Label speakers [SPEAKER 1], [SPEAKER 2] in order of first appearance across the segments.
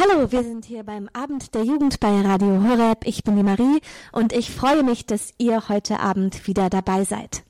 [SPEAKER 1] Hallo, wir sind hier beim Abend der Jugend bei Radio Horeb. Ich bin die Marie und ich freue mich, dass ihr heute Abend wieder dabei seid.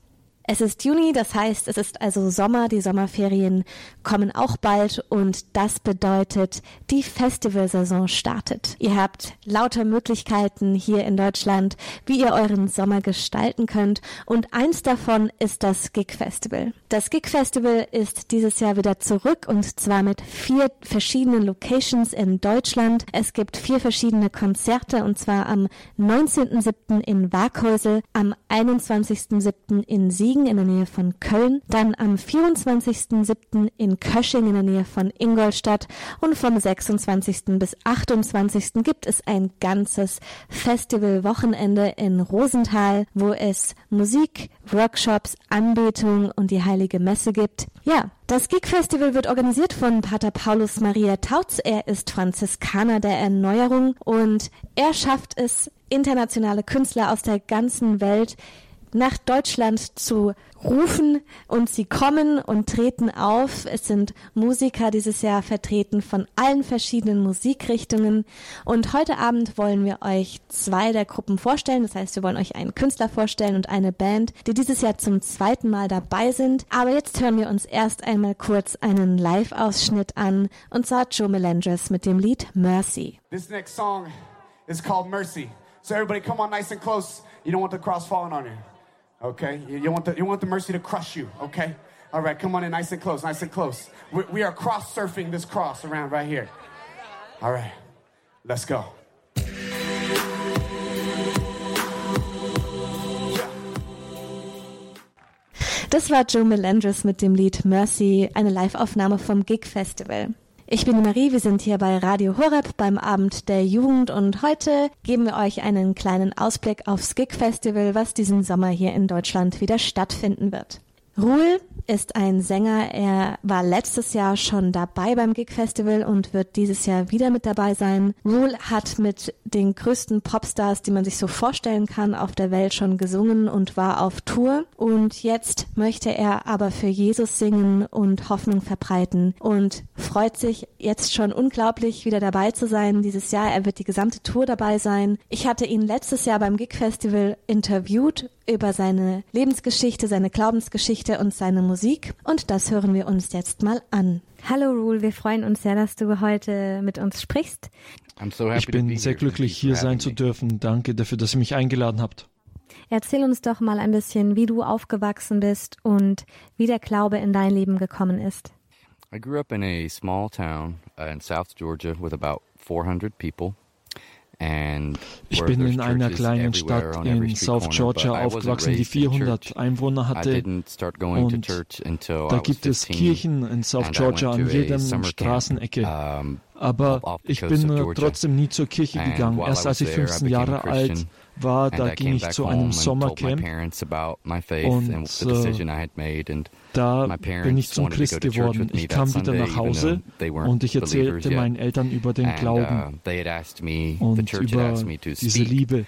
[SPEAKER 1] Es ist Juni, das heißt, es ist also Sommer, die Sommerferien kommen auch bald und das bedeutet, die Festivalsaison startet. Ihr habt lauter Möglichkeiten hier in Deutschland, wie ihr euren Sommer gestalten könnt und eins davon ist das Gig Festival. Das Gig Festival ist dieses Jahr wieder zurück und zwar mit vier verschiedenen Locations in Deutschland. Es gibt vier verschiedene Konzerte und zwar am 19.07. in Waghäusel, am 21.07. in Siegen, Siegen in der Nähe von Köln, dann am 24.07. in Kösching in der Nähe von Ingolstadt und vom 26. bis 28. gibt es ein ganzes Festivalwochenende in Rosenthal, wo es Musik, Workshops, Anbetung und die Heilige Messe gibt. Ja, das Gig Festival wird organisiert von Pater Paulus Maria Tautz. Er ist Franziskaner der Erneuerung und er schafft es, internationale Künstler aus der ganzen Welt nach Deutschland zu rufen und sie kommen und treten auf. Es sind Musiker dieses Jahr vertreten von allen verschiedenen Musikrichtungen und heute Abend wollen wir euch zwei der Gruppen vorstellen. Das heißt, wir wollen euch einen Künstler vorstellen und eine Band, die dieses Jahr zum zweiten Mal dabei sind. Aber jetzt hören wir uns erst einmal kurz einen Live-Ausschnitt an und zwar Joe Melendres mit dem Lied Mercy.
[SPEAKER 2] This next song is called Mercy. So everybody come on nice and close. You don't want the cross falling on you. Okay? You, you, want the, you want the mercy to crush you, okay? All right, come on in nice and close, nice and close. we we are cross surfing this cross around right here. All right, let's go.
[SPEAKER 1] Das war Joe Melendres mit dem Lied Mercy, eine Live-Aufnahme vom Gig Festival. Ich bin Marie, wir sind hier bei Radio Horeb beim Abend der Jugend und heute geben wir euch einen kleinen Ausblick aufs Gig Festival, was diesen Sommer hier in Deutschland wieder stattfinden wird. Ruhl ist ein Sänger. Er war letztes Jahr schon dabei beim Gig Festival und wird dieses Jahr wieder mit dabei sein. Rule hat mit den größten Popstars, die man sich so vorstellen kann, auf der Welt schon gesungen und war auf Tour. Und jetzt möchte er aber für Jesus singen und Hoffnung verbreiten und freut sich jetzt schon unglaublich wieder dabei zu sein dieses Jahr. Er wird die gesamte Tour dabei sein. Ich hatte ihn letztes Jahr beim Gig Festival interviewt über seine Lebensgeschichte, seine Glaubensgeschichte und seine Musik. Und das hören wir uns jetzt mal an. Hallo Rule, wir freuen uns sehr, dass du heute mit uns sprichst.
[SPEAKER 3] Ich bin sehr glücklich, hier sein zu dürfen. Danke dafür, dass ihr mich eingeladen habt.
[SPEAKER 1] Erzähl uns doch mal ein bisschen, wie du aufgewachsen bist und wie der Glaube in dein Leben gekommen ist.
[SPEAKER 4] I grew up in a small town uh, in South Georgia with about 400 people.
[SPEAKER 3] Ich bin in einer kleinen Stadt in South Georgia aufgewachsen, die 400 Einwohner hatte. Und da gibt es Kirchen in South Georgia an jedem Straßenecke. Aber ich bin trotzdem nie zur Kirche gegangen. Erst als ich 15 Jahre alt war, da ging ich zu einem Sommercamp und äh, da bin ich zum Christ geworden. Ich kam wieder nach Hause und ich erzählte meinen Eltern über den Glauben uh, und über diese Liebe.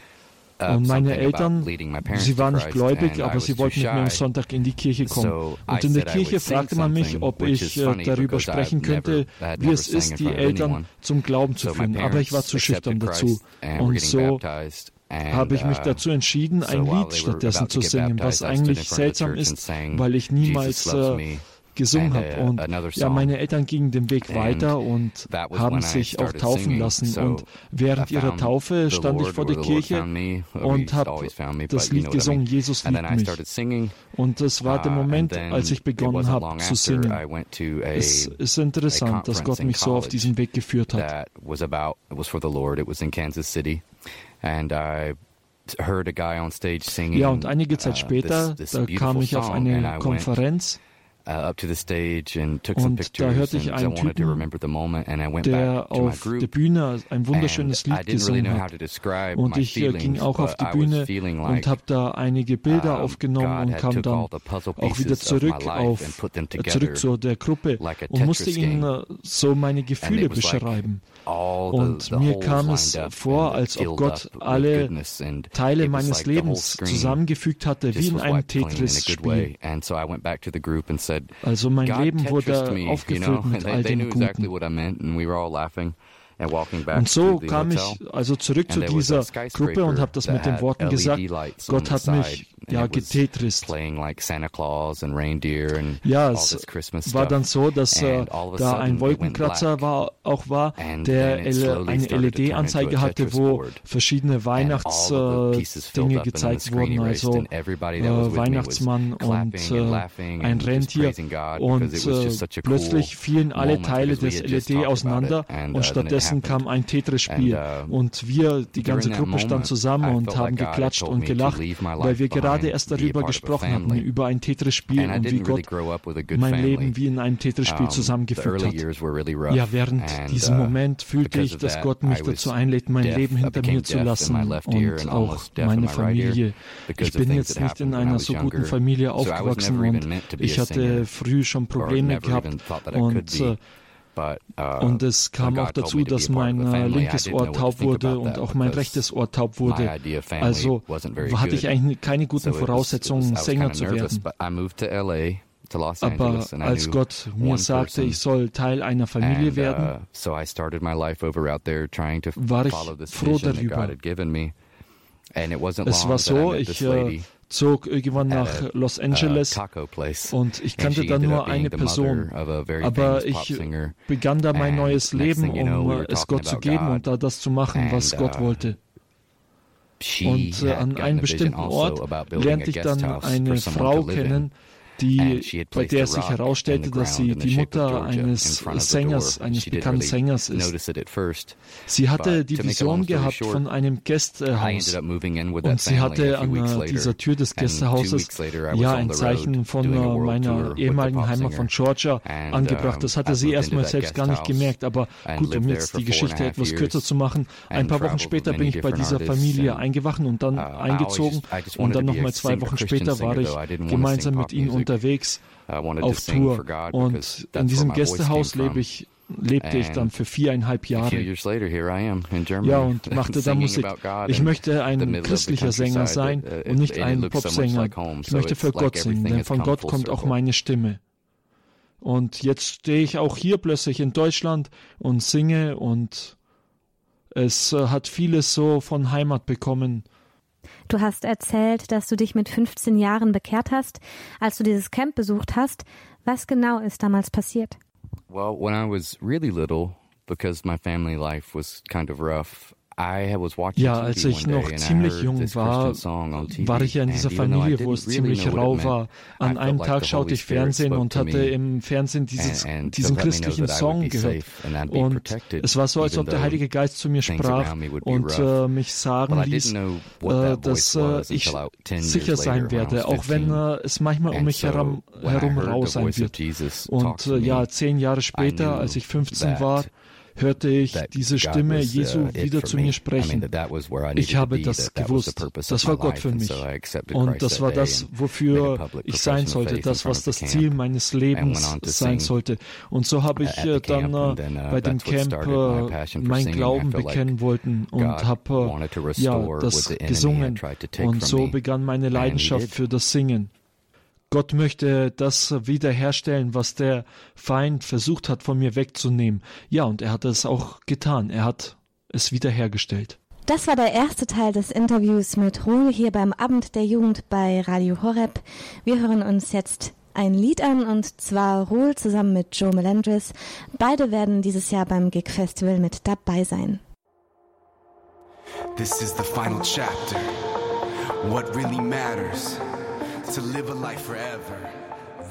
[SPEAKER 3] Uh, und meine Eltern, sie waren nicht gläubig, aber sie wollten mit mir am Sonntag in die Kirche kommen. Und in der Kirche fragte man mich, ob ich äh, darüber sprechen könnte, wie es ist, die Eltern zum Glauben zu führen. Aber ich war zu schüchtern dazu. Und so habe ich mich uh, dazu entschieden, ein Lied stattdessen zu singen, was eigentlich seltsam ist, weil ich niemals äh, gesungen habe. Uh, und ja, meine Eltern gingen den Weg weiter und haben sich auch taufen lassen. Und während ihrer Taufe stand ich vor der Kirche und habe das Lied gesungen, Jesus liebt mich. Und das war der uh, Moment, als ich begonnen habe zu singen. Es ist interessant, dass Gott mich so auf diesen Weg geführt hat. And I heard a guy on stage singing. Ja, und einige Zeit uh, später, da kam ich auf eine Konferenz. Uh, up to the stage and took some pictures. Da hörte ich einen Typen, der auf der Bühne ein wunderschönes Lied gesungen hat. Und ich äh, ging auch auf die Bühne und habe da einige Bilder aufgenommen und kam dann auch wieder zurück auf zurück zu der Gruppe und musste ihnen äh, so meine Gefühle beschreiben. Und mir kam es vor, als ob Gott alle Teile meines Lebens zusammengefügt hatte, wie in einem Tetris-Spiel. Also mein Leben wurde aufgefüllt mit all den Guten. Und so kam ich also zurück zu dieser Gruppe und habe das mit den Worten gesagt, Gott hat mich ja getetrist. Ja, es war dann so, dass äh, da ein Wolkenkratzer war, auch war, der eine LED-Anzeige hatte, wo verschiedene Weihnachtsdinge äh, gezeigt wurden, also äh, Weihnachtsmann und äh, ein Rentier. Und äh, plötzlich fielen alle Teile des LED auseinander und uh, stattdessen kam ein Tetris-Spiel. Uh, und wir, die ganze Gruppe, stand zusammen und haben geklatscht und gelacht, weil wir gerade erst darüber gesprochen hatten, über ein Tetris-Spiel und wie Gott mein Leben wie in einem Tetris-Spiel zusammengefügt hat. Ja, während diesem uh, Moment fühlte ich, dass Gott mich dazu einlädt, mein Leben hinter mir zu lassen und auch meine Familie. Ich bin jetzt nicht in einer so guten Familie aufgewachsen und ich hatte früh schon Probleme gehabt und und es kam auch dazu, dass mein äh, linkes Ohr taub wurde und auch mein rechtes Ohr taub wurde. Also hatte ich eigentlich keine guten Voraussetzungen, Sänger zu werden. Aber als Gott mir sagte, ich soll Teil einer Familie uh, werden, war ich froh darüber. Es war so, ich äh, zog irgendwann nach Los Angeles. und ich kannte da nur eine Person. Aber ich begann da mein neues Leben, um es Gott zu geben und da das zu machen, was Gott uh, wollte. Und äh, an einem bestimmten also Ort lernte ich dann eine Frau kennen, die, bei der sich herausstellte, dass sie die Mutter eines Sängers, eines bekannten Sängers ist. Sie hatte die Vision gehabt von einem Gästehaus. Und sie hatte an dieser Tür des Gästehauses ja ein Zeichen von meiner ehemaligen Heimat von Georgia angebracht. Das hatte sie erstmal selbst gar nicht gemerkt, aber gut, um jetzt die Geschichte etwas kürzer zu machen, ein paar Wochen später bin ich bei dieser Familie eingewachen und dann uh, eingezogen und dann nochmal zwei Wochen später war ich gemeinsam mit ihnen unter unterwegs auf Tour. Und in diesem Gästehaus lebe ich, lebte ich dann für viereinhalb Jahre. Ja, und machte da Musik. Ich möchte ein christlicher Sänger sein und nicht ein Popsänger. Ich möchte für Gott singen, denn von Gott kommt auch meine Stimme. Und jetzt stehe ich auch hier plötzlich in Deutschland und singe und es äh, hat vieles so von Heimat bekommen.
[SPEAKER 1] Du hast erzählt, dass du dich mit 15 Jahren bekehrt hast, als du dieses Camp besucht hast. Was genau ist damals passiert?
[SPEAKER 4] Well, when I was really little, because my family life was kind of rough,
[SPEAKER 3] ja, als ich noch ziemlich jung war, war ich ja in dieser Familie, wo es ziemlich rau war. An einem Tag schaute ich Fernsehen und hatte im Fernsehen dieses, diesen christlichen Song gehört. Und es war so, als ob der Heilige Geist zu mir sprach und äh, mich sagen ließ, äh, dass äh, ich sicher sein werde, auch wenn äh, es manchmal um mich herum, herum rau sein wird. Und äh, ja, zehn Jahre später, als ich 15 war, hörte ich diese Stimme Jesu wieder zu mir sprechen. Ich habe das gewusst. Das war Gott für mich. Und das war das, wofür ich sein sollte, das, was das Ziel meines Lebens sein sollte. Und so habe ich äh, dann uh, bei dem Camp äh, mein Glauben bekennen wollten und habe ja, das gesungen. Und so begann meine Leidenschaft für das Singen. Gott möchte das wiederherstellen, was der Feind versucht hat, von mir wegzunehmen. Ja, und er hat es auch getan. Er hat es wiederhergestellt.
[SPEAKER 1] Das war der erste Teil des Interviews mit Ruhl hier beim Abend der Jugend bei Radio Horeb. Wir hören uns jetzt ein Lied an und zwar Ruhl zusammen mit Joe Melendres. Beide werden dieses Jahr beim Gig Festival mit dabei sein. This is the final chapter. What really matters to live a life forever.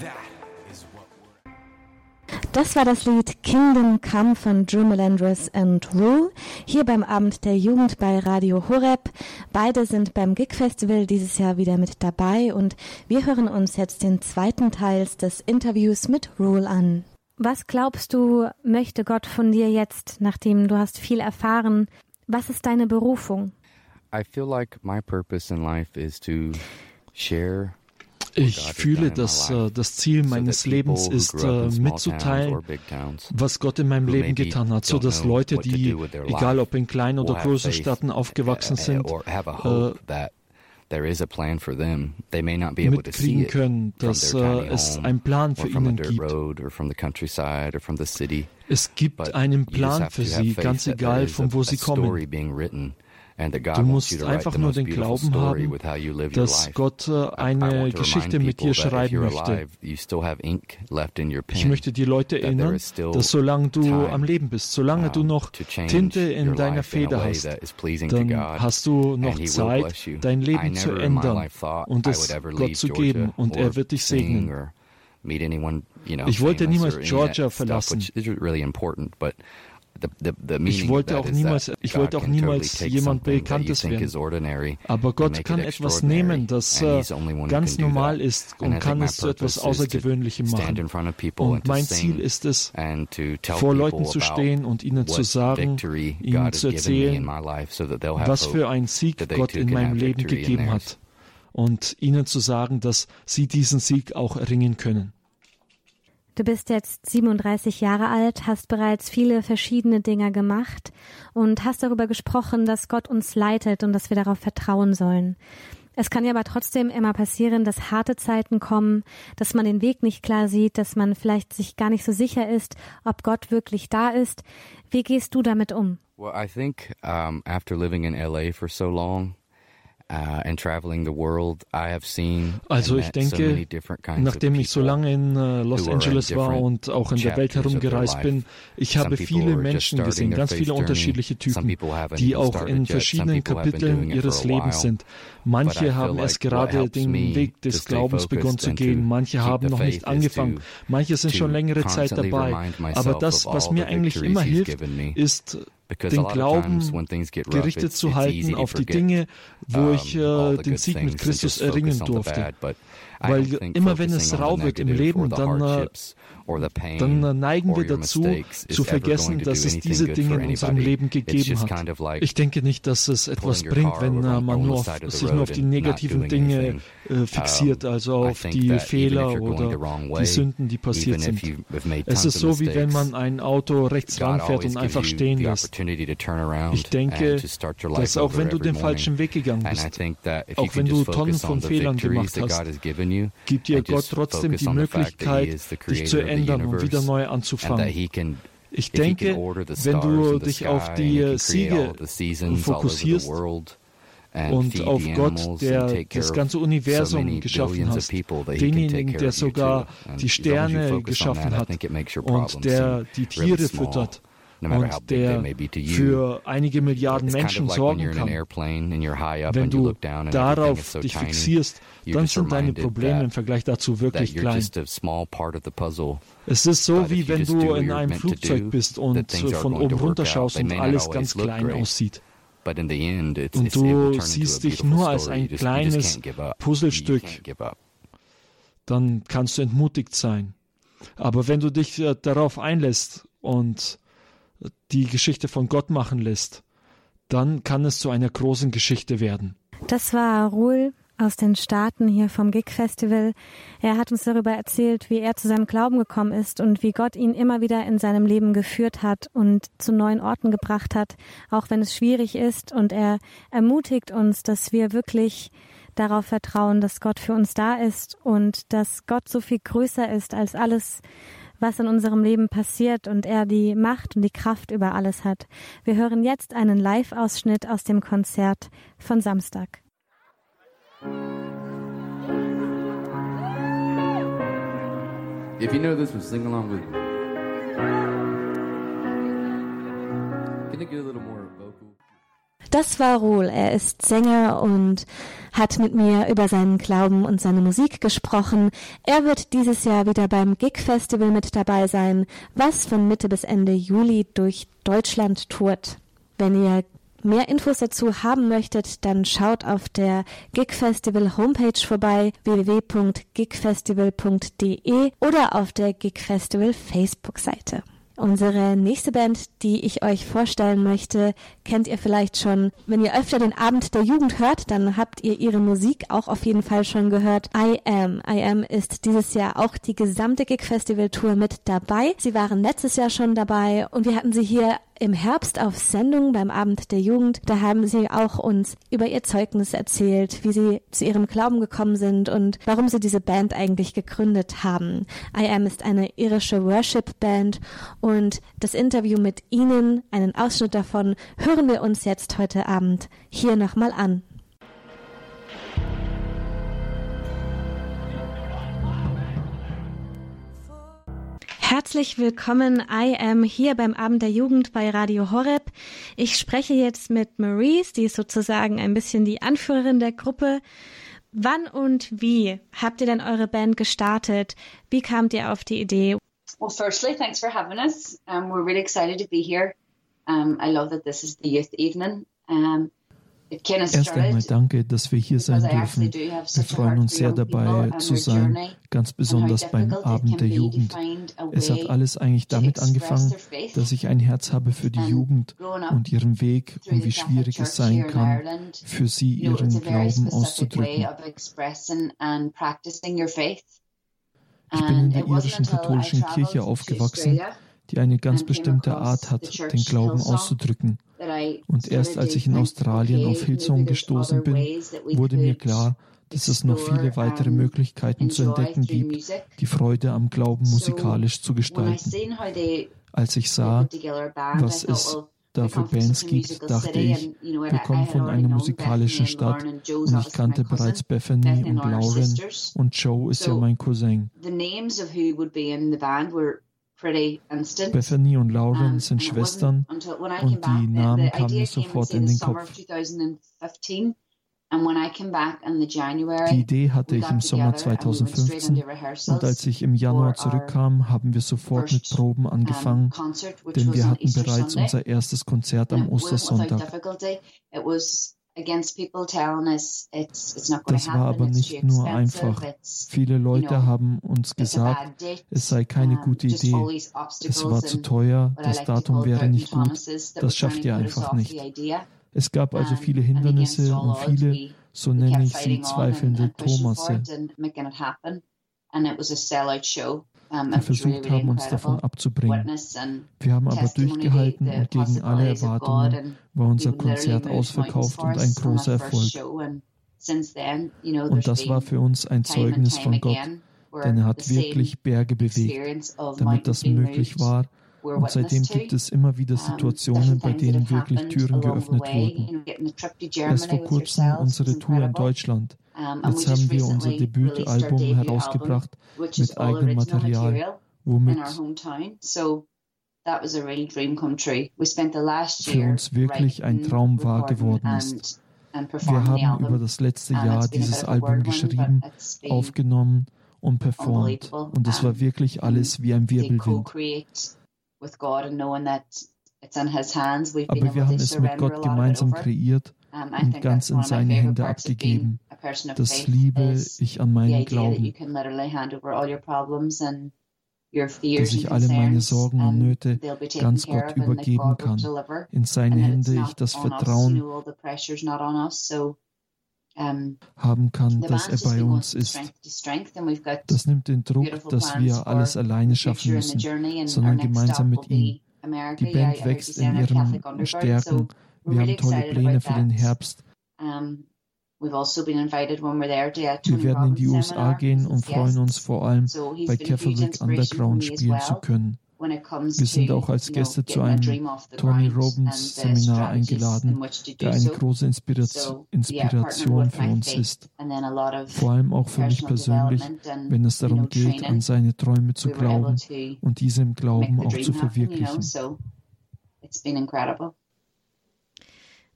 [SPEAKER 1] That is what das war das Lied Kingdom Come von Drew Melandris and Rule, hier beim Abend der Jugend bei Radio Horeb. Beide sind beim Gig Festival dieses Jahr wieder mit dabei und wir hören uns jetzt den zweiten Teil des Interviews mit Rule an. Was glaubst du, möchte Gott von dir jetzt, nachdem du hast viel erfahren? Was ist deine Berufung?
[SPEAKER 4] I feel like my purpose in life is to share
[SPEAKER 3] ich fühle, dass äh, das Ziel meines Lebens ist, äh, mitzuteilen, was Gott in meinem Leben getan hat, so dass Leute, die, egal ob in kleinen oder großen Städten aufgewachsen sind, äh, mitkriegen können, dass äh, es einen Plan für ihnen gibt. Es gibt einen Plan für sie, ganz egal von wo sie kommen. Du musst einfach nur den Glauben haben, dass Gott äh, eine Geschichte mit dir schreiben möchte. Ich möchte die Leute erinnern, dass solange du am Leben bist, solange du noch Tinte in deiner Feder hast, dann hast du noch Zeit, dein Leben zu ändern und es Gott zu geben und er wird dich segnen. Ich wollte niemals Georgia verlassen. Ich wollte auch niemals, ich wollte auch niemals jemand Bekanntes werden. Aber Gott kann etwas nehmen, das äh, ganz normal ist und kann es zu etwas Außergewöhnlichem machen. Und mein Ziel ist es, vor Leuten zu stehen und ihnen zu sagen, ihnen zu erzählen, was für einen Sieg Gott in meinem Leben gegeben hat. Und ihnen zu sagen, dass sie diesen Sieg auch erringen können.
[SPEAKER 1] Du bist jetzt 37 Jahre alt, hast bereits viele verschiedene Dinge gemacht und hast darüber gesprochen, dass Gott uns leitet und dass wir darauf vertrauen sollen. Es kann ja aber trotzdem immer passieren, dass harte Zeiten kommen, dass man den Weg nicht klar sieht, dass man vielleicht sich gar nicht so sicher ist, ob Gott wirklich da ist. Wie gehst du damit um?
[SPEAKER 4] Well, I think um, after living in LA for so long,
[SPEAKER 3] also ich denke, nachdem ich so lange in uh, Los Angeles war und auch in der Welt herumgereist bin, ich habe viele Menschen gesehen, ganz viele unterschiedliche Typen, die auch in verschiedenen Kapiteln ihres Lebens sind. Manche haben erst gerade den Weg des Glaubens begonnen zu gehen, manche haben noch nicht angefangen, manche sind schon längere Zeit dabei. Aber das, was mir eigentlich immer hilft, ist den Glauben gerichtet zu halten auf die Dinge, wo ich äh, den Sieg mit Christus erringen durfte. Weil immer wenn es rau wird im Leben, dann äh, dann neigen wir dazu, zu vergessen, dass es diese Dinge in unserem Leben gegeben hat. Ich denke nicht, dass es etwas bringt, wenn äh, man nur auf, sich nur auf die negativen Dinge äh, fixiert, also auf die Fehler oder die Sünden, die passiert sind. Es ist so, wie wenn man ein Auto rechts ranfährt und einfach stehen lässt. Ich denke, dass auch wenn du den falschen Weg gegangen bist, auch wenn du Tonnen von Fehlern gemacht hast, gibt dir Gott trotzdem die Möglichkeit, dich zu ändern ändern und wieder neu anzufangen. Ich denke, wenn du dich auf die Siege fokussierst und auf Gott, der das ganze Universum geschaffen hat, denjenigen, der sogar die Sterne geschaffen hat und der die Tiere füttert, und der für einige Milliarden Menschen sorgen kann. Wenn du darauf dich fixierst, dann sind deine Probleme im Vergleich dazu wirklich klein. Es ist so, wie wenn du in einem Flugzeug bist und von oben runter schaust und alles ganz klein aussieht. Und du siehst dich nur als ein kleines Puzzlestück. Dann kannst du entmutigt sein. Aber wenn du dich äh, darauf einlässt und die Geschichte von Gott machen lässt, dann kann es zu einer großen Geschichte werden.
[SPEAKER 1] Das war Ruhl aus den Staaten hier vom Gig Festival. Er hat uns darüber erzählt, wie er zu seinem Glauben gekommen ist und wie Gott ihn immer wieder in seinem Leben geführt hat und zu neuen Orten gebracht hat, auch wenn es schwierig ist. Und er ermutigt uns, dass wir wirklich darauf vertrauen, dass Gott für uns da ist und dass Gott so viel größer ist als alles, was in unserem Leben passiert und er die Macht und die Kraft über alles hat. Wir hören jetzt einen Live-Ausschnitt aus dem Konzert von Samstag. If you know this one, sing along with me. Can I get a little? Das war Ruhl. Er ist Sänger und hat mit mir über seinen Glauben und seine Musik gesprochen. Er wird dieses Jahr wieder beim Gig Festival mit dabei sein, was von Mitte bis Ende Juli durch Deutschland tourt. Wenn ihr mehr Infos dazu haben möchtet, dann schaut auf der Gig Festival Homepage vorbei www.gigfestival.de oder auf der Gig Festival Facebook Seite. Unsere nächste Band, die ich euch vorstellen möchte, kennt ihr vielleicht schon. Wenn ihr öfter den Abend der Jugend hört, dann habt ihr ihre Musik auch auf jeden Fall schon gehört. I Am. I Am ist dieses Jahr auch die gesamte Gig Festival Tour mit dabei. Sie waren letztes Jahr schon dabei und wir hatten sie hier im Herbst auf Sendung beim Abend der Jugend. Da haben sie auch uns über ihr Zeugnis erzählt, wie sie zu ihrem Glauben gekommen sind und warum sie diese Band eigentlich gegründet haben. I Am ist eine irische Worship-Band und das Interview mit ihnen, einen Ausschnitt davon, hören wir uns jetzt heute Abend hier nochmal an. Herzlich willkommen. I am hier beim Abend der Jugend bei Radio Horeb. Ich spreche jetzt mit Maurice, die ist sozusagen ein bisschen die Anführerin der Gruppe. Wann und wie habt ihr denn eure Band gestartet? Wie kamt ihr auf die Idee?
[SPEAKER 5] Well, firstly, thanks for having us. Um, we're really excited to be here. Um, I love that this is the youth evening. Um,
[SPEAKER 3] Erst einmal danke, dass wir hier sein dürfen. Wir freuen uns sehr dabei zu sein, ganz besonders beim Abend der Jugend. Es hat alles eigentlich damit angefangen, dass ich ein Herz habe für die Jugend und ihren Weg und wie schwierig es sein kann, für sie ihren Glauben auszudrücken. Ich bin in der irischen katholischen Kirche aufgewachsen, die eine ganz bestimmte Art hat, den Glauben auszudrücken. Und erst als ich in Australien auf Hillsong gestoßen bin, wurde mir klar, dass es noch viele weitere Möglichkeiten zu entdecken gibt, die Freude am Glauben musikalisch zu gestalten. Als ich sah, was es da für Bands gibt, dachte ich, wir kommen von einer musikalischen Stadt und ich kannte bereits Bethany und Lauren und Joe ist ja mein Cousin. Bethany und Lauren sind Schwestern und die Namen kamen mir sofort in den Kopf. Die Idee hatte ich im Sommer 2015 und als ich im Januar zurückkam, haben wir sofort mit Proben angefangen, denn wir hatten bereits unser erstes Konzert am Ostersonntag. Das war aber nicht nur einfach. Viele Leute haben uns gesagt, es sei keine gute Idee. Es war zu teuer, das Datum wäre nicht gut, das schafft ihr einfach nicht. Es gab also viele Hindernisse und viele, so nenne ich sie, zweifelnde Thomasse die versucht haben, uns davon abzubringen. Wir haben aber durchgehalten und gegen alle Erwartungen war unser Konzert ausverkauft und ein großer Erfolg. Und das war für uns ein Zeugnis von Gott, denn er hat wirklich Berge bewegt, damit das möglich war. Und seitdem gibt es immer wieder Situationen, bei denen wirklich Türen geöffnet wurden. Erst vor kurzem unsere Tour in Deutschland. Jetzt haben wir unser Debütalbum herausgebracht mit eigenem Material, womit für uns wirklich ein Traum wahr geworden ist. Wir haben über das letzte Jahr dieses Album geschrieben, aufgenommen und performt. Und es war wirklich alles wie ein Wirbelwind. Aber wir haben es mit Gott gemeinsam kreiert und ganz in seine Hände abgegeben. Das liebe ich an meinem Glauben, dass ich alle meine Sorgen und Nöte ganz Gott übergeben kann. In seine Hände ich das Vertrauen haben kann, dass er bei uns ist. Das nimmt den Druck, dass wir alles alleine schaffen müssen, sondern gemeinsam mit ihm. Die Band wächst in ihren Stärken wir haben tolle Pläne für den Herbst. Also Wir werden in die USA gehen und freuen uns vor allem, bei Catholic Underground spielen zu können. Wir sind auch als Gäste zu einem Tony Robbins Seminar eingeladen, der eine große Inspiration, Inspiration für uns ist. Vor allem auch für mich persönlich, wenn es darum geht, an seine Träume zu glauben und diese im Glauben auch zu verwirklichen.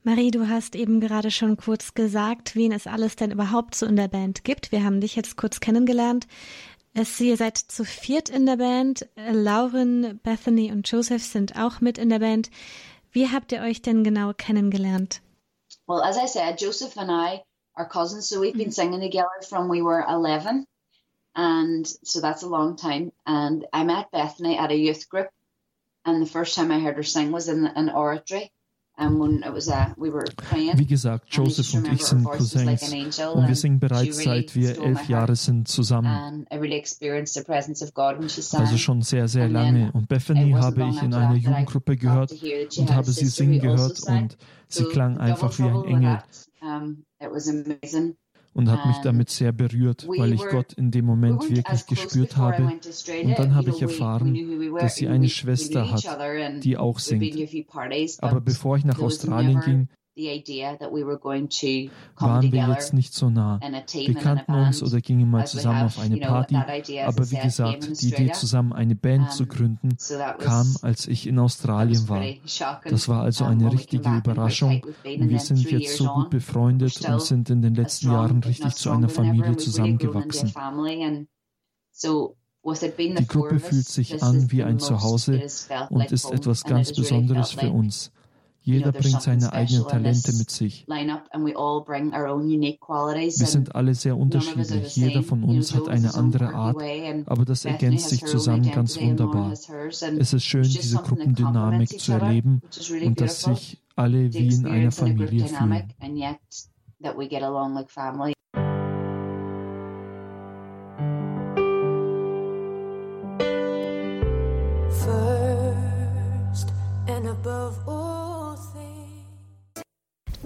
[SPEAKER 1] Marie, du hast eben gerade schon kurz gesagt, wen es alles denn überhaupt so in der Band gibt. Wir haben dich jetzt kurz kennengelernt. Es, ihr seid zu viert in der Band. Lauren, Bethany und Joseph sind auch mit in der Band. Wie habt ihr euch denn genau kennengelernt?
[SPEAKER 5] Well, as I said, Joseph and I are cousins, so we've been mm-hmm. singing together from we were 11. And so that's a long time. And I met Bethany at a youth group. And the first time I heard her sing was in an oratory.
[SPEAKER 3] Wie gesagt, Joseph und ich sind Cousins und wir singen bereits seit wir elf Jahre sind zusammen. Also schon sehr, sehr lange. Und Bethany habe ich in einer Jugendgruppe gehört und habe sie singen gehört und sie klang einfach wie ein Engel und hat mich damit sehr berührt, weil ich Gott in dem Moment wirklich gespürt habe. Und dann habe ich erfahren, dass sie eine Schwester hat, die auch singt. Aber bevor ich nach Australien ging, waren wir jetzt nicht so nah. Wir kannten uns oder gingen mal zusammen auf eine Party, aber wie gesagt, die Idee zusammen eine Band zu gründen kam, als ich in Australien war. Das war also eine richtige Überraschung und wir sind jetzt so gut befreundet und sind in den letzten Jahren richtig zu einer Familie zusammengewachsen. Die Gruppe fühlt sich an wie ein Zuhause und ist etwas ganz Besonderes für uns. Jeder bringt seine eigenen Talente mit sich. Wir sind alle sehr unterschiedlich. Jeder von uns hat eine andere Art, aber das ergänzt sich zusammen ganz wunderbar. Es ist schön, diese Gruppendynamik zu erleben und dass sich alle wie in einer Familie fühlen.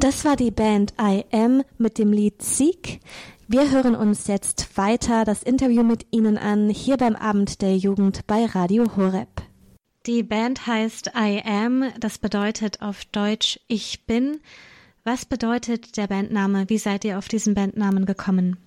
[SPEAKER 1] Das war die Band I Am mit dem Lied Sieg. Wir hören uns jetzt weiter das Interview mit Ihnen an, hier beim Abend der Jugend bei Radio Horeb. Die Band heißt I Am, das bedeutet auf Deutsch Ich bin. Was bedeutet der Bandname? Wie seid ihr auf diesen Bandnamen gekommen?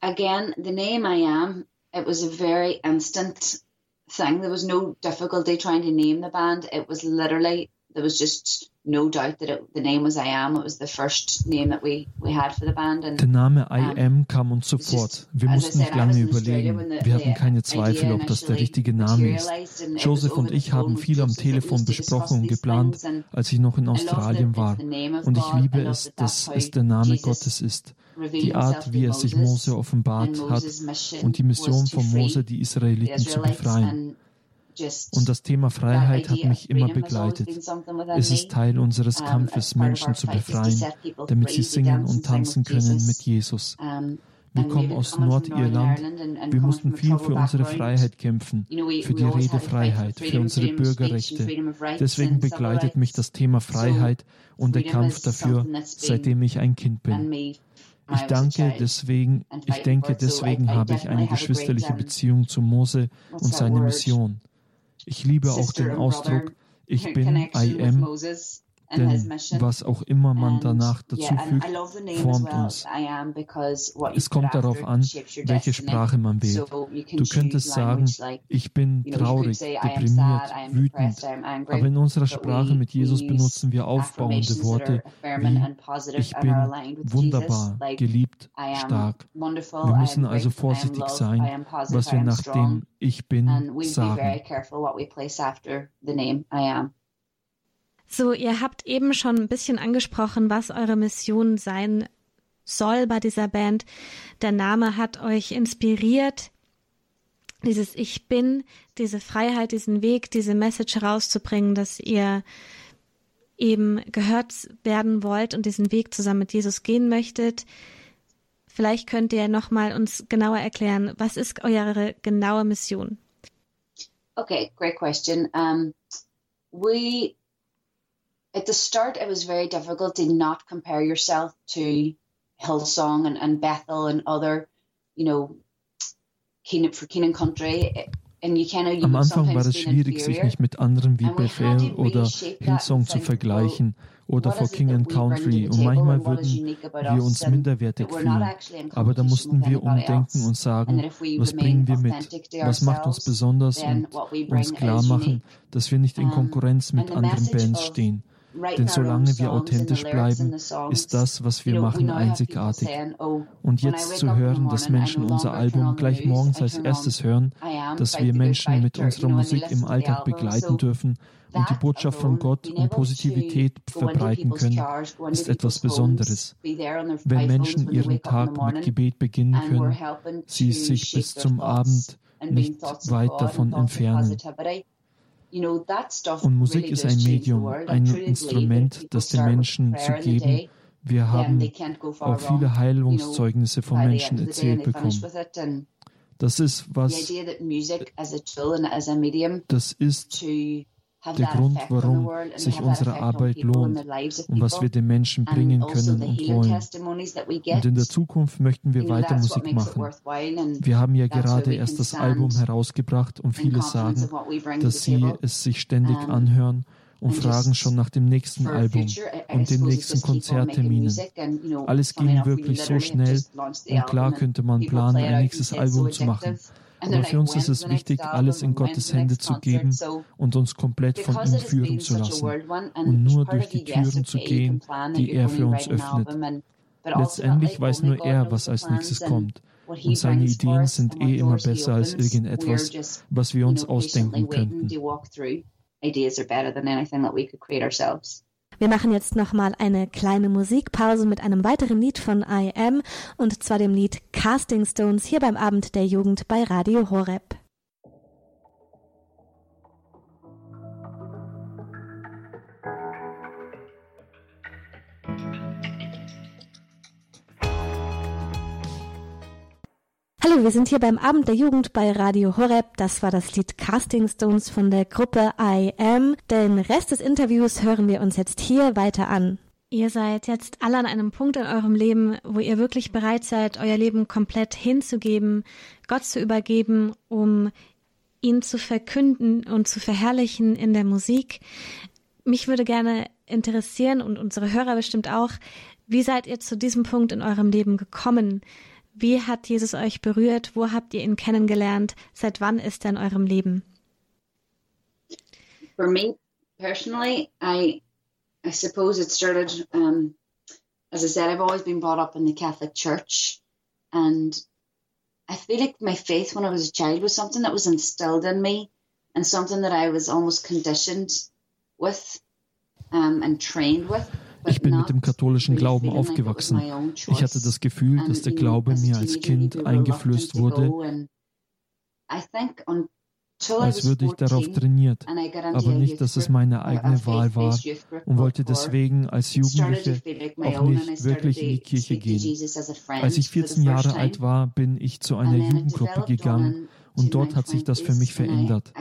[SPEAKER 5] Again, the name I Am, it was a very instant thing. There was no difficulty trying to name the band. It was literally, there was just no doubt that it, the name was I Am. It was the first name that we, we had for the band. And,
[SPEAKER 3] Der Name I Am kam uns sofort. Wir mussten nicht lange überlegen. Wir hatten keine Zweifel, ob das der richtige Name ist. Joseph und ich haben viel am Telefon besprochen und geplant, als ich noch in Australien war. Und ich liebe es, dass es der Name Gottes ist. Die Art, wie er sich Mose offenbart hat und die Mission von Mose, die Israeliten zu befreien. Und das Thema Freiheit hat mich immer begleitet. Es ist Teil unseres Kampfes, Menschen zu befreien, damit sie singen und tanzen können mit Jesus. Wir kommen aus Nordirland. Wir mussten viel für unsere Freiheit kämpfen, für die Redefreiheit, für unsere Bürgerrechte. Deswegen begleitet mich das Thema Freiheit und der Kampf dafür, seitdem ich ein Kind bin. Ich danke deswegen, ich denke, deswegen habe ich eine geschwisterliche Beziehung zu Mose und seine Mission. Ich liebe auch den Ausdruck, ich bin I am, denn was auch immer man danach dazu fügt, formt uns. Es kommt darauf an, welche Sprache man wählt. Du könntest sagen, ich bin traurig, deprimiert, wütend, aber in unserer Sprache mit Jesus benutzen wir aufbauende Worte wie ich bin wunderbar, geliebt, stark. Wir müssen also vorsichtig sein, was wir nach dem Ich bin sagen.
[SPEAKER 1] So, ihr habt eben schon ein bisschen angesprochen, was eure Mission sein soll bei dieser Band. Der Name hat euch inspiriert, dieses Ich bin, diese Freiheit, diesen Weg, diese Message herauszubringen, dass ihr eben gehört werden wollt und diesen Weg zusammen mit Jesus gehen möchtet. Vielleicht könnt ihr noch mal uns genauer erklären, was ist eure genaue Mission?
[SPEAKER 5] Okay, great question. Um, we at the start, it was very difficult to not compare yourself to Hillsong and, and Bethel and other, you know, Keenan for Keenan Country.
[SPEAKER 3] Am Anfang war es schwierig, sich nicht mit anderen wie Bethel oder Hillsong zu vergleichen oder vor King and Country und manchmal würden wir uns minderwertig fühlen. Aber da mussten wir umdenken und sagen, was bringen wir mit? Was macht uns besonders und uns klar machen, dass wir nicht in Konkurrenz mit anderen Bands stehen. Denn solange wir authentisch bleiben, ist das, was wir machen, einzigartig. Oh, Und jetzt zu hören, dass Menschen unser Album gleich morgens als erstes hören, dass wir Menschen mit unserer Musik im Alltag begleiten dürfen und die Botschaft von Gott und Positivität verbreiten können, ist etwas Besonderes. Wenn Menschen ihren Tag mit Gebet beginnen können, sie sich bis zum Abend nicht weit davon entfernen. Und Musik ist ein Medium, ein Instrument, das den Menschen zu geben. Wir haben auch viele Heilungszeugnisse von Menschen erzählt bekommen. Das ist was, das ist der Grund, warum sich unsere Arbeit lohnt und was wir den Menschen bringen also können und wollen. Und in der Zukunft möchten wir weiter Musik machen. Wir haben ja gerade erst das Album herausgebracht und viele sagen, dass sie es sich ständig anhören und fragen schon nach dem nächsten Album und den nächsten Konzertterminen. Alles ging wirklich so schnell und klar könnte man planen, ein nächstes Album zu machen. Aber für uns ist es wichtig, alles in Gottes Hände zu geben und uns komplett von ihm führen zu lassen und nur durch die Türen zu gehen, die er für uns öffnet. Letztendlich weiß nur er, was als nächstes kommt. Und seine Ideen sind eh immer besser als irgendetwas, was wir uns ausdenken könnten.
[SPEAKER 1] Wir machen jetzt nochmal eine kleine Musikpause mit einem weiteren Lied von I Am und zwar dem Lied Casting Stones hier beim Abend der Jugend bei Radio Horeb. Hallo, wir sind hier beim Abend der Jugend bei Radio Horeb. Das war das Lied Casting Stones von der Gruppe I Am. Den Rest des Interviews hören wir uns jetzt hier weiter an. Ihr seid jetzt alle an einem Punkt in eurem Leben, wo ihr wirklich bereit seid, euer Leben komplett hinzugeben, Gott zu übergeben, um ihn zu verkünden und zu verherrlichen in der Musik. Mich würde gerne interessieren und unsere Hörer bestimmt auch, wie seid ihr zu diesem Punkt in eurem Leben gekommen? Wie hat Jesus euch berührt? Wo habt ihr ihn kennengelernt? Seit wann ist er in eurem Leben?
[SPEAKER 5] For me personally, I I suppose it started um, as I said, I've always been brought up in the Catholic Church and I feel like my faith when I was a child was something that was instilled in me and something that I was almost conditioned with um, and trained with.
[SPEAKER 3] Ich bin mit dem katholischen Glauben aufgewachsen. Ich hatte das Gefühl, dass der Glaube mir als Kind eingeflößt wurde, als würde ich darauf trainiert, aber nicht, dass es meine eigene Wahl war und wollte deswegen als Jugendliche auch nicht wirklich in die Kirche gehen. Als ich 14 Jahre alt war, bin ich zu einer Jugendgruppe gegangen und dort hat sich das für mich verändert.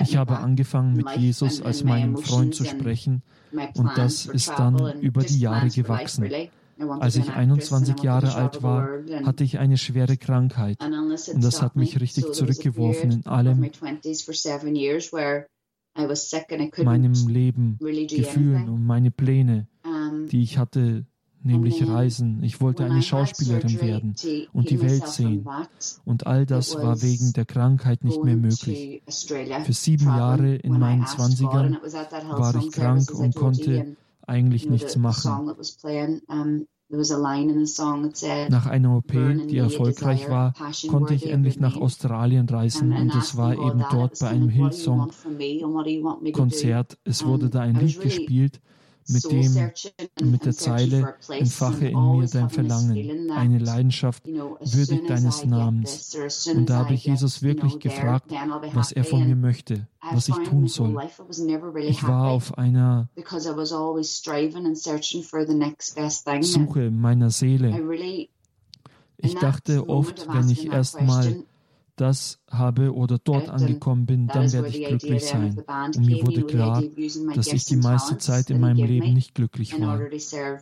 [SPEAKER 3] Ich habe angefangen mit Jesus als meinem Freund zu sprechen. und das ist dann über die Jahre gewachsen. Als ich 21 Jahre alt war, hatte ich eine schwere Krankheit. Und das hat mich richtig zurückgeworfen in allem, meinem Leben, Gefühlen und meine Pläne, die ich hatte nämlich Reisen. Ich wollte eine Schauspielerin werden und die Welt sehen. Und all das war wegen der Krankheit nicht mehr möglich. Für sieben Jahre in meinen Zwanzigern war ich krank und konnte eigentlich nichts machen. Nach einer OP, die erfolgreich war, konnte ich endlich nach Australien reisen und es war eben dort bei einem Hillsong-Konzert. Es wurde da ein Lied gespielt mit dem, mit der Zeile, entfache in mir dein Verlangen, eine Leidenschaft würdig deines Namens. Und da habe ich Jesus wirklich gefragt, was er von mir möchte, was ich tun soll. Ich war auf einer Suche meiner Seele. Ich dachte oft, wenn ich erst mal das habe oder dort angekommen bin, dann werde ich glücklich sein. Und mir wurde klar, dass ich die meiste Zeit in meinem Leben nicht glücklich war,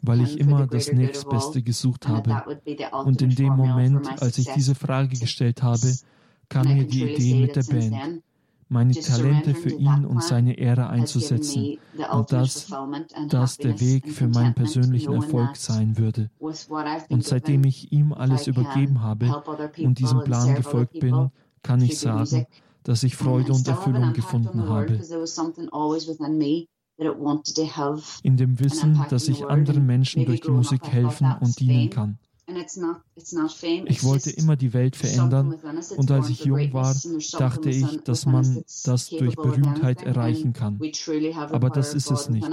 [SPEAKER 3] weil ich immer das nächstbeste gesucht habe. Und in dem Moment, als ich diese Frage gestellt habe, kam mir die Idee mit der Band meine Talente für ihn und seine Ehre einzusetzen und dass das der Weg für meinen persönlichen Erfolg sein würde. Und seitdem ich ihm alles übergeben habe und diesem Plan gefolgt bin, kann ich sagen, dass ich Freude und Erfüllung gefunden habe. In dem Wissen, dass ich anderen Menschen durch die Musik helfen und dienen kann. Ich wollte immer die Welt verändern und als ich jung war, dachte ich, dass man das durch Berühmtheit erreichen kann. Aber das ist es nicht.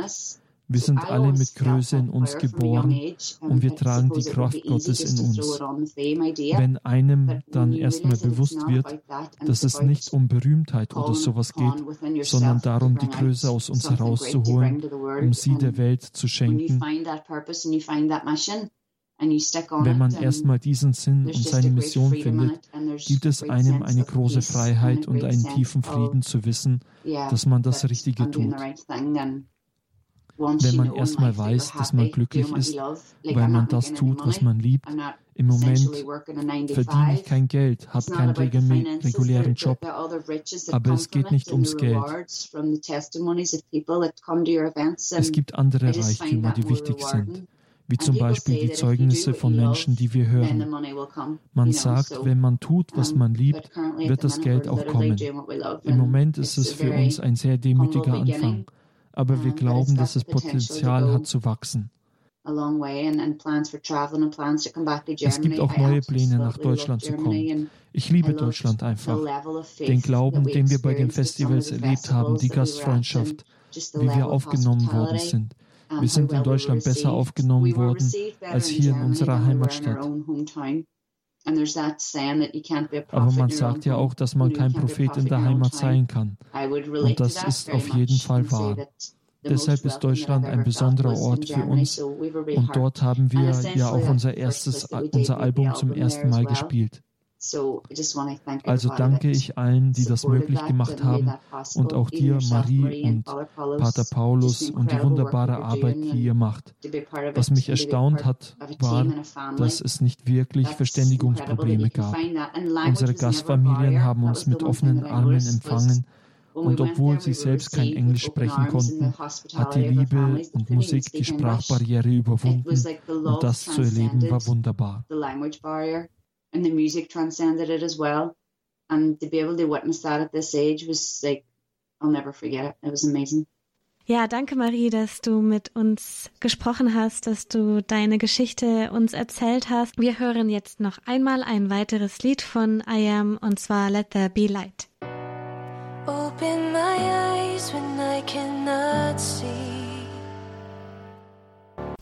[SPEAKER 3] Wir sind alle mit Größe in uns geboren und wir tragen die Kraft Gottes in uns. Wenn einem dann erstmal bewusst wird, dass es nicht um Berühmtheit oder sowas geht, sondern darum, die Größe aus uns herauszuholen, um sie der Welt zu schenken, wenn man erstmal diesen Sinn und seine Mission findet, gibt es einem eine große Freiheit und einen tiefen Frieden zu wissen, dass man das Richtige tut. Wenn man erstmal weiß, dass man glücklich ist, weil man das tut, was man liebt, im Moment verdiene ich kein Geld, habe keinen regulären Job, aber es geht nicht ums Geld. Es gibt andere Reichtümer, die wichtig sind wie zum Beispiel die Zeugnisse von Menschen, die wir hören. Man sagt, wenn man tut, was man liebt, wird das Geld auch kommen. Im Moment ist es für uns ein sehr demütiger Anfang, aber wir glauben, dass es Potenzial hat zu wachsen. Es gibt auch neue Pläne, nach Deutschland zu kommen. Ich liebe Deutschland einfach. Den Glauben, den wir bei den Festivals erlebt haben, die Gastfreundschaft, wie wir aufgenommen worden sind. Wir sind in Deutschland besser aufgenommen worden als hier in unserer Heimatstadt. Aber man sagt ja auch, dass man kein Prophet in der Heimat sein kann. Und das ist auf jeden Fall wahr. Deshalb ist Deutschland ein besonderer Ort für uns und dort haben wir ja auch unser erstes, unser Album zum ersten Mal gespielt. Also danke ich allen, die das möglich gemacht haben und auch dir, Marie und Pater Paulus und die wunderbare Arbeit, die ihr macht. Was mich erstaunt hat, war, dass es nicht wirklich Verständigungsprobleme gab. Unsere Gastfamilien haben uns mit offenen Armen empfangen. und obwohl sie selbst kein Englisch sprechen konnten, hat die Liebe und Musik die Sprachbarriere überwunden und das zu erleben war wunderbar
[SPEAKER 5] and the music transcended it as well. And to be able to witness that at this age was like, I'll never forget it. It was amazing.
[SPEAKER 1] Ja, danke Marie, dass du mit uns gesprochen hast, dass du deine Geschichte uns erzählt hast. Wir hören jetzt noch einmal ein weiteres Lied von I Am und zwar Let There Be Light. Open my eyes when I cannot see.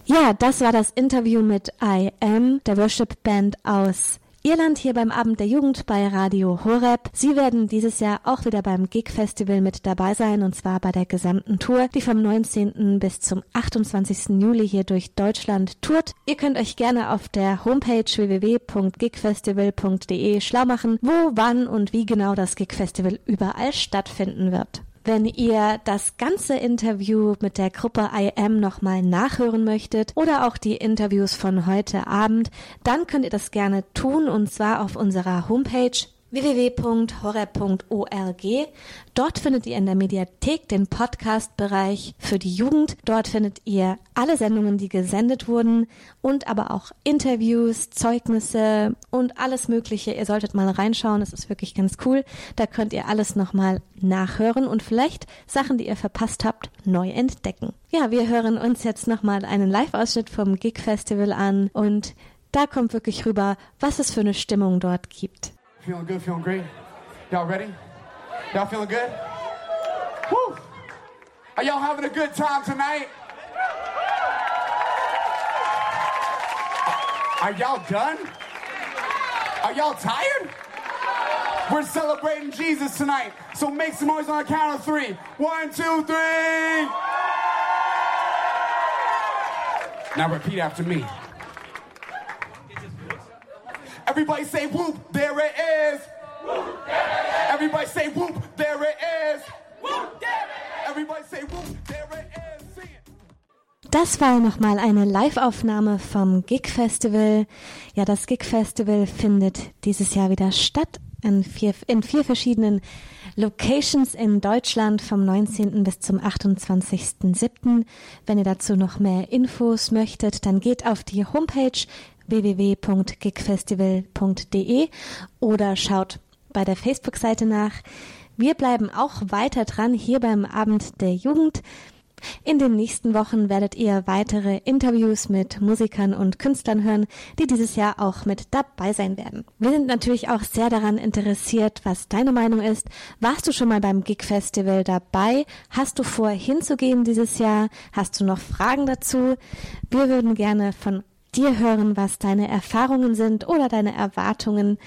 [SPEAKER 1] Ja, das war das Interview mit I Am, der Worship Band aus Irland hier beim Abend der Jugend bei Radio Horeb. Sie werden dieses Jahr auch wieder beim Gig Festival mit dabei sein und zwar bei der gesamten Tour, die vom 19. bis zum 28. Juli hier durch Deutschland tourt. Ihr könnt euch gerne auf der Homepage www.gigfestival.de schlau machen, wo, wann und wie genau das Gig Festival überall stattfinden wird. Wenn ihr das ganze Interview mit der Gruppe IM nochmal nachhören möchtet oder auch die Interviews von heute Abend, dann könnt ihr das gerne tun und zwar auf unserer Homepage www.horeb.org. Dort findet ihr in der Mediathek den Podcast-Bereich für die Jugend. Dort findet ihr alle Sendungen, die gesendet wurden und aber auch Interviews, Zeugnisse und alles Mögliche. Ihr solltet mal reinschauen. Es ist wirklich ganz cool. Da könnt ihr alles nochmal nachhören und vielleicht Sachen, die ihr verpasst habt, neu entdecken. Ja, wir hören uns jetzt nochmal einen Live-Ausschnitt vom Gig Festival an und da kommt wirklich rüber, was es für eine Stimmung dort gibt.
[SPEAKER 2] Feeling good, feeling great. Y'all ready? Y'all feeling good? Woo! Are y'all having a good time tonight? Are y'all done? Are y'all tired? We're celebrating Jesus tonight. So make some noise on the count of three. One, two, three. Now repeat after me. Everybody say whoop, there it is. Everybody say whoop, there it is. Whoop, there it is. Everybody say whoop, there it is.
[SPEAKER 1] Das war nochmal eine Live-Aufnahme vom Gig Festival. Ja, das Gig Festival findet dieses Jahr wieder statt in vier, in vier verschiedenen Locations in Deutschland vom 19. bis zum 28.07. Wenn ihr dazu noch mehr Infos möchtet, dann geht auf die Homepage www.gigfestival.de oder schaut bei der Facebook-Seite nach. Wir bleiben auch weiter dran hier beim Abend der Jugend. In den nächsten Wochen werdet ihr weitere Interviews mit Musikern und Künstlern hören, die dieses Jahr auch mit dabei sein werden. Wir sind natürlich auch sehr daran interessiert, was deine Meinung ist. Warst du schon mal beim Gig Festival dabei? Hast du vor, hinzugehen dieses Jahr? Hast du noch Fragen dazu? Wir würden gerne von dir hören, was deine Erfahrungen sind oder deine Erwartungen.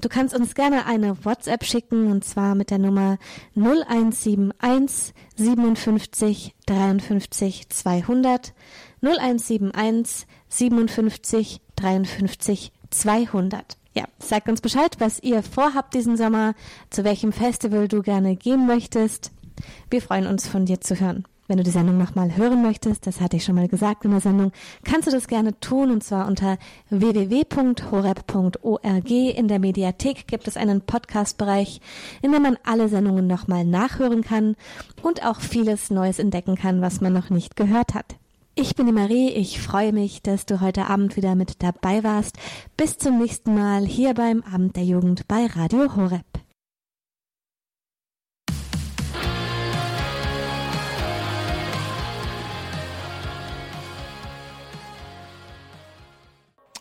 [SPEAKER 1] Du kannst uns gerne eine WhatsApp schicken und zwar mit der Nummer 0171 57 53 200 0171 57 53 200. Ja, sag uns Bescheid, was ihr vorhabt diesen Sommer, zu welchem Festival du gerne gehen möchtest. Wir freuen uns von dir zu hören. Wenn du die Sendung nochmal hören möchtest, das hatte ich schon mal gesagt in der Sendung, kannst du das gerne tun und zwar unter www.horeb.org. In der Mediathek gibt es einen Podcast-Bereich, in dem man alle Sendungen nochmal nachhören kann und auch vieles Neues entdecken kann, was man noch nicht gehört hat. Ich bin die Marie, ich freue mich, dass du heute Abend wieder mit dabei warst. Bis zum nächsten Mal hier beim Abend der Jugend bei Radio Horeb.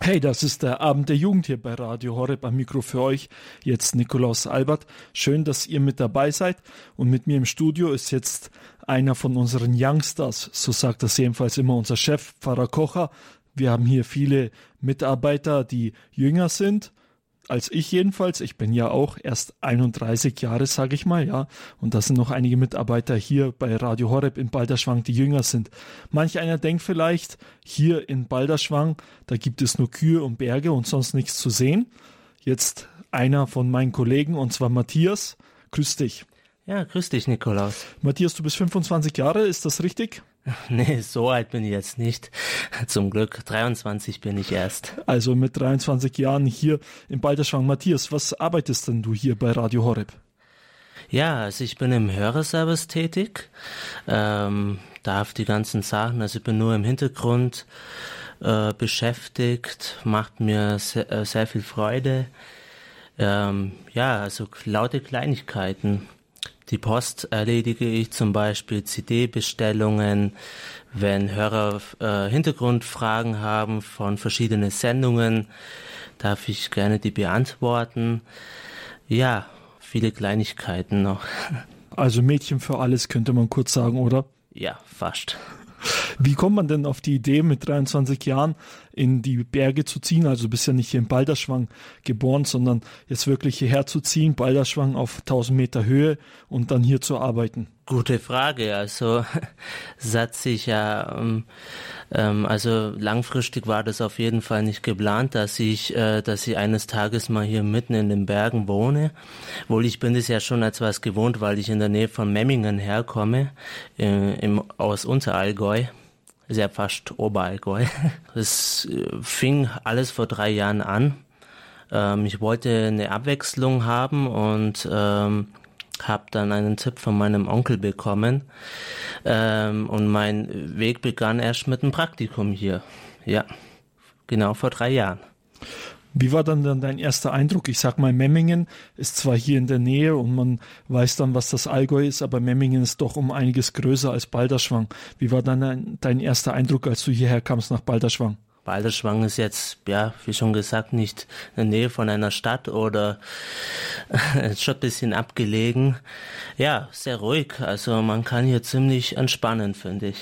[SPEAKER 3] Hey, das ist der Abend der Jugend hier bei Radio Horeb am Mikro für euch. Jetzt Nikolaus Albert. Schön, dass ihr mit dabei seid. Und mit mir im Studio ist jetzt einer von unseren Youngsters. So sagt das jedenfalls immer unser Chef, Pfarrer Kocher. Wir haben hier viele Mitarbeiter, die jünger sind als ich jedenfalls. Ich bin ja auch erst 31 Jahre, sage ich mal, ja. Und da sind noch einige Mitarbeiter hier bei Radio Horeb in Balderschwang, die jünger sind. Manch einer denkt vielleicht, hier in Balderschwang, da gibt es nur Kühe und Berge und sonst nichts zu sehen. Jetzt einer von meinen Kollegen, und zwar Matthias. Grüß dich.
[SPEAKER 6] Ja, grüß dich, Nikolaus.
[SPEAKER 3] Matthias, du bist 25 Jahre, ist das richtig?
[SPEAKER 6] Nee, so alt bin ich jetzt nicht. Zum Glück, 23 bin ich erst.
[SPEAKER 3] Also mit 23 Jahren hier in Balderschwang. Matthias, was arbeitest denn du hier bei Radio Horeb?
[SPEAKER 6] Ja, also ich bin im Hörerservice tätig, ähm, darf die ganzen Sachen, also ich bin nur im Hintergrund äh, beschäftigt, macht mir sehr, äh, sehr viel Freude. Ähm, ja, also laute Kleinigkeiten. Die Post erledige ich zum Beispiel CD-Bestellungen, wenn Hörer äh, Hintergrundfragen haben von verschiedenen Sendungen, darf ich gerne die beantworten. Ja, viele Kleinigkeiten noch.
[SPEAKER 3] Also Mädchen für alles könnte man kurz sagen, oder?
[SPEAKER 6] Ja, fast.
[SPEAKER 3] Wie kommt man denn auf die Idee, mit 23 Jahren in die Berge zu ziehen? Also du bist ja nicht hier in Balderschwang geboren, sondern jetzt wirklich hierher zu ziehen, Balderschwang auf 1000 Meter Höhe und dann hier zu arbeiten.
[SPEAKER 6] Gute Frage. Also, das hat sich ja, ähm, ähm, also langfristig war das auf jeden Fall nicht geplant, dass ich, äh, dass ich eines Tages mal hier mitten in den Bergen wohne. Wohl, ich bin es ja schon als was gewohnt, weil ich in der Nähe von Memmingen herkomme, äh, im, aus Unterallgäu. Ja fast Oberallgäu. Es äh, fing alles vor drei Jahren an. Ähm, ich wollte eine Abwechslung haben und ähm, habe dann einen Tipp von meinem Onkel bekommen ähm, und mein Weg begann erst mit einem Praktikum hier. Ja, genau vor drei Jahren.
[SPEAKER 3] Wie war dann, dann dein erster Eindruck? Ich sag mal, Memmingen ist zwar hier in der Nähe und man weiß dann, was das Allgäu ist, aber Memmingen ist doch um einiges größer als Balderschwang. Wie war dann dein, dein erster Eindruck, als du hierher kamst nach Balderschwang?
[SPEAKER 6] Balderschwang ist jetzt, ja, wie schon gesagt, nicht in der Nähe von einer Stadt oder schon ein bisschen abgelegen. Ja, sehr ruhig. Also man kann hier ziemlich entspannen, finde ich.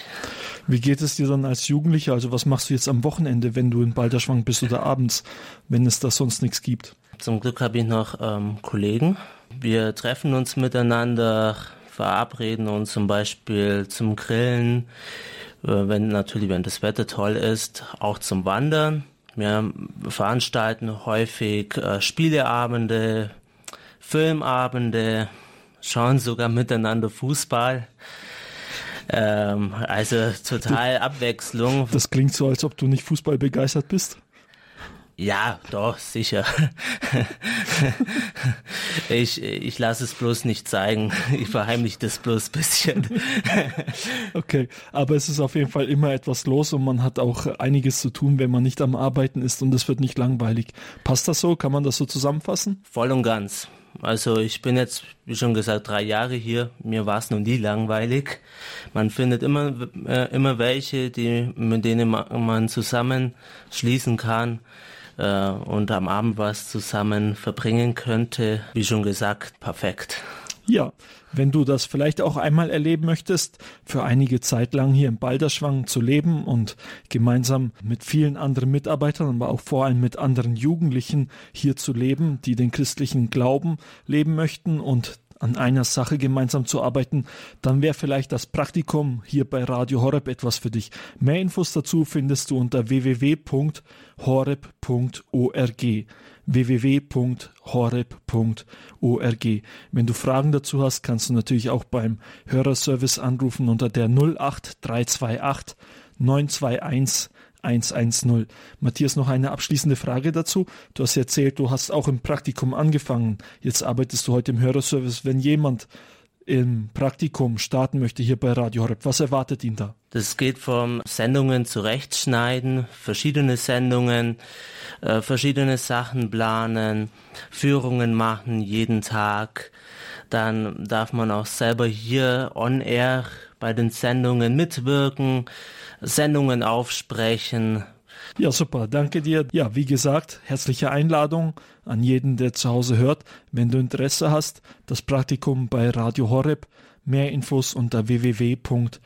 [SPEAKER 3] Wie geht es dir dann als Jugendlicher? Also was machst du jetzt am Wochenende, wenn du in Balderschwang bist oder abends, wenn es da sonst nichts gibt?
[SPEAKER 6] Zum Glück habe ich noch ähm, Kollegen. Wir treffen uns miteinander, verabreden uns zum Beispiel zum Grillen wenn natürlich, wenn das Wetter toll ist, auch zum Wandern. Wir veranstalten häufig äh, Spieleabende, Filmabende, schauen sogar miteinander Fußball. Ähm, also total Abwechslung.
[SPEAKER 3] Das klingt so, als ob du nicht Fußball begeistert bist.
[SPEAKER 6] Ja, doch, sicher. ich, ich lasse es bloß nicht zeigen. Ich verheimliche das bloß ein bisschen.
[SPEAKER 3] okay, aber es ist auf jeden Fall immer etwas los und man hat auch einiges zu tun, wenn man nicht am Arbeiten ist und es wird nicht langweilig. Passt das so? Kann man das so zusammenfassen?
[SPEAKER 6] Voll und ganz. Also ich bin jetzt, wie schon gesagt, drei Jahre hier. Mir war es noch nie langweilig. Man findet immer, äh, immer welche, die, mit denen man zusammen schließen kann äh, und am Abend was zusammen verbringen könnte. Wie schon gesagt, perfekt.
[SPEAKER 3] Ja, wenn du das vielleicht auch einmal erleben möchtest, für einige Zeit lang hier im Balderschwang zu leben und gemeinsam mit vielen anderen Mitarbeitern, aber auch vor allem mit anderen Jugendlichen hier zu leben, die den christlichen Glauben leben möchten und an einer Sache gemeinsam zu arbeiten, dann wäre vielleicht das Praktikum hier bei Radio Horeb etwas für dich. Mehr Infos dazu findest du unter www.horeb.org www.horeb.org. Wenn du Fragen dazu hast, kannst du natürlich auch beim Hörerservice anrufen unter der 08328 921 110. Matthias, noch eine abschließende Frage dazu. Du hast erzählt, du hast auch im Praktikum angefangen. Jetzt arbeitest du heute im Hörerservice. Wenn jemand im Praktikum starten möchte hier bei Radio Horeb, was erwartet ihn da?
[SPEAKER 6] Das geht vom Sendungen zurechtschneiden, verschiedene Sendungen, äh, verschiedene Sachen planen, Führungen machen jeden Tag. Dann darf man auch selber hier on air bei den Sendungen mitwirken, Sendungen aufsprechen,
[SPEAKER 3] ja, super. Danke dir. Ja, wie gesagt, herzliche Einladung an jeden, der zu Hause hört. Wenn du Interesse hast, das Praktikum bei Radio Horeb. Mehr Infos unter www.horeb.org.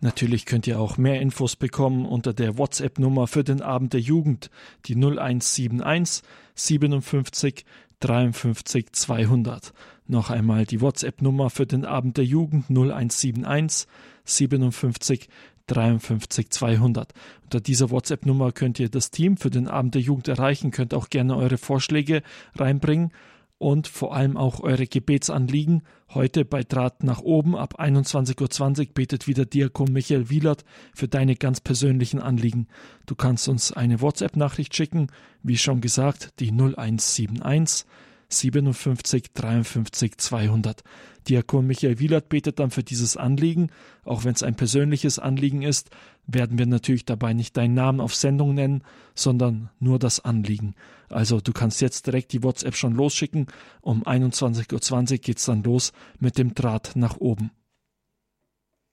[SPEAKER 3] Natürlich könnt ihr auch mehr Infos bekommen unter der WhatsApp-Nummer für den Abend der Jugend, die 0171 57 53 200. Noch einmal die WhatsApp-Nummer für den Abend der Jugend 0171 57 53 200. Unter dieser WhatsApp-Nummer könnt ihr das Team für den Abend der Jugend erreichen, könnt auch gerne eure Vorschläge reinbringen und vor allem auch eure Gebetsanliegen. Heute bei Draht nach oben ab 21.20 Uhr betet wieder Diakon Michael Wielert für deine ganz persönlichen Anliegen. Du kannst uns eine WhatsApp-Nachricht schicken, wie schon gesagt, die 0171 57 53 200. Diakon Michael Wielert betet dann für dieses Anliegen. Auch wenn es ein persönliches Anliegen ist, werden wir natürlich dabei nicht deinen Namen auf Sendung nennen, sondern nur das Anliegen. Also du kannst jetzt direkt die WhatsApp schon losschicken. Um 21.20 Uhr geht's dann los mit dem Draht nach oben.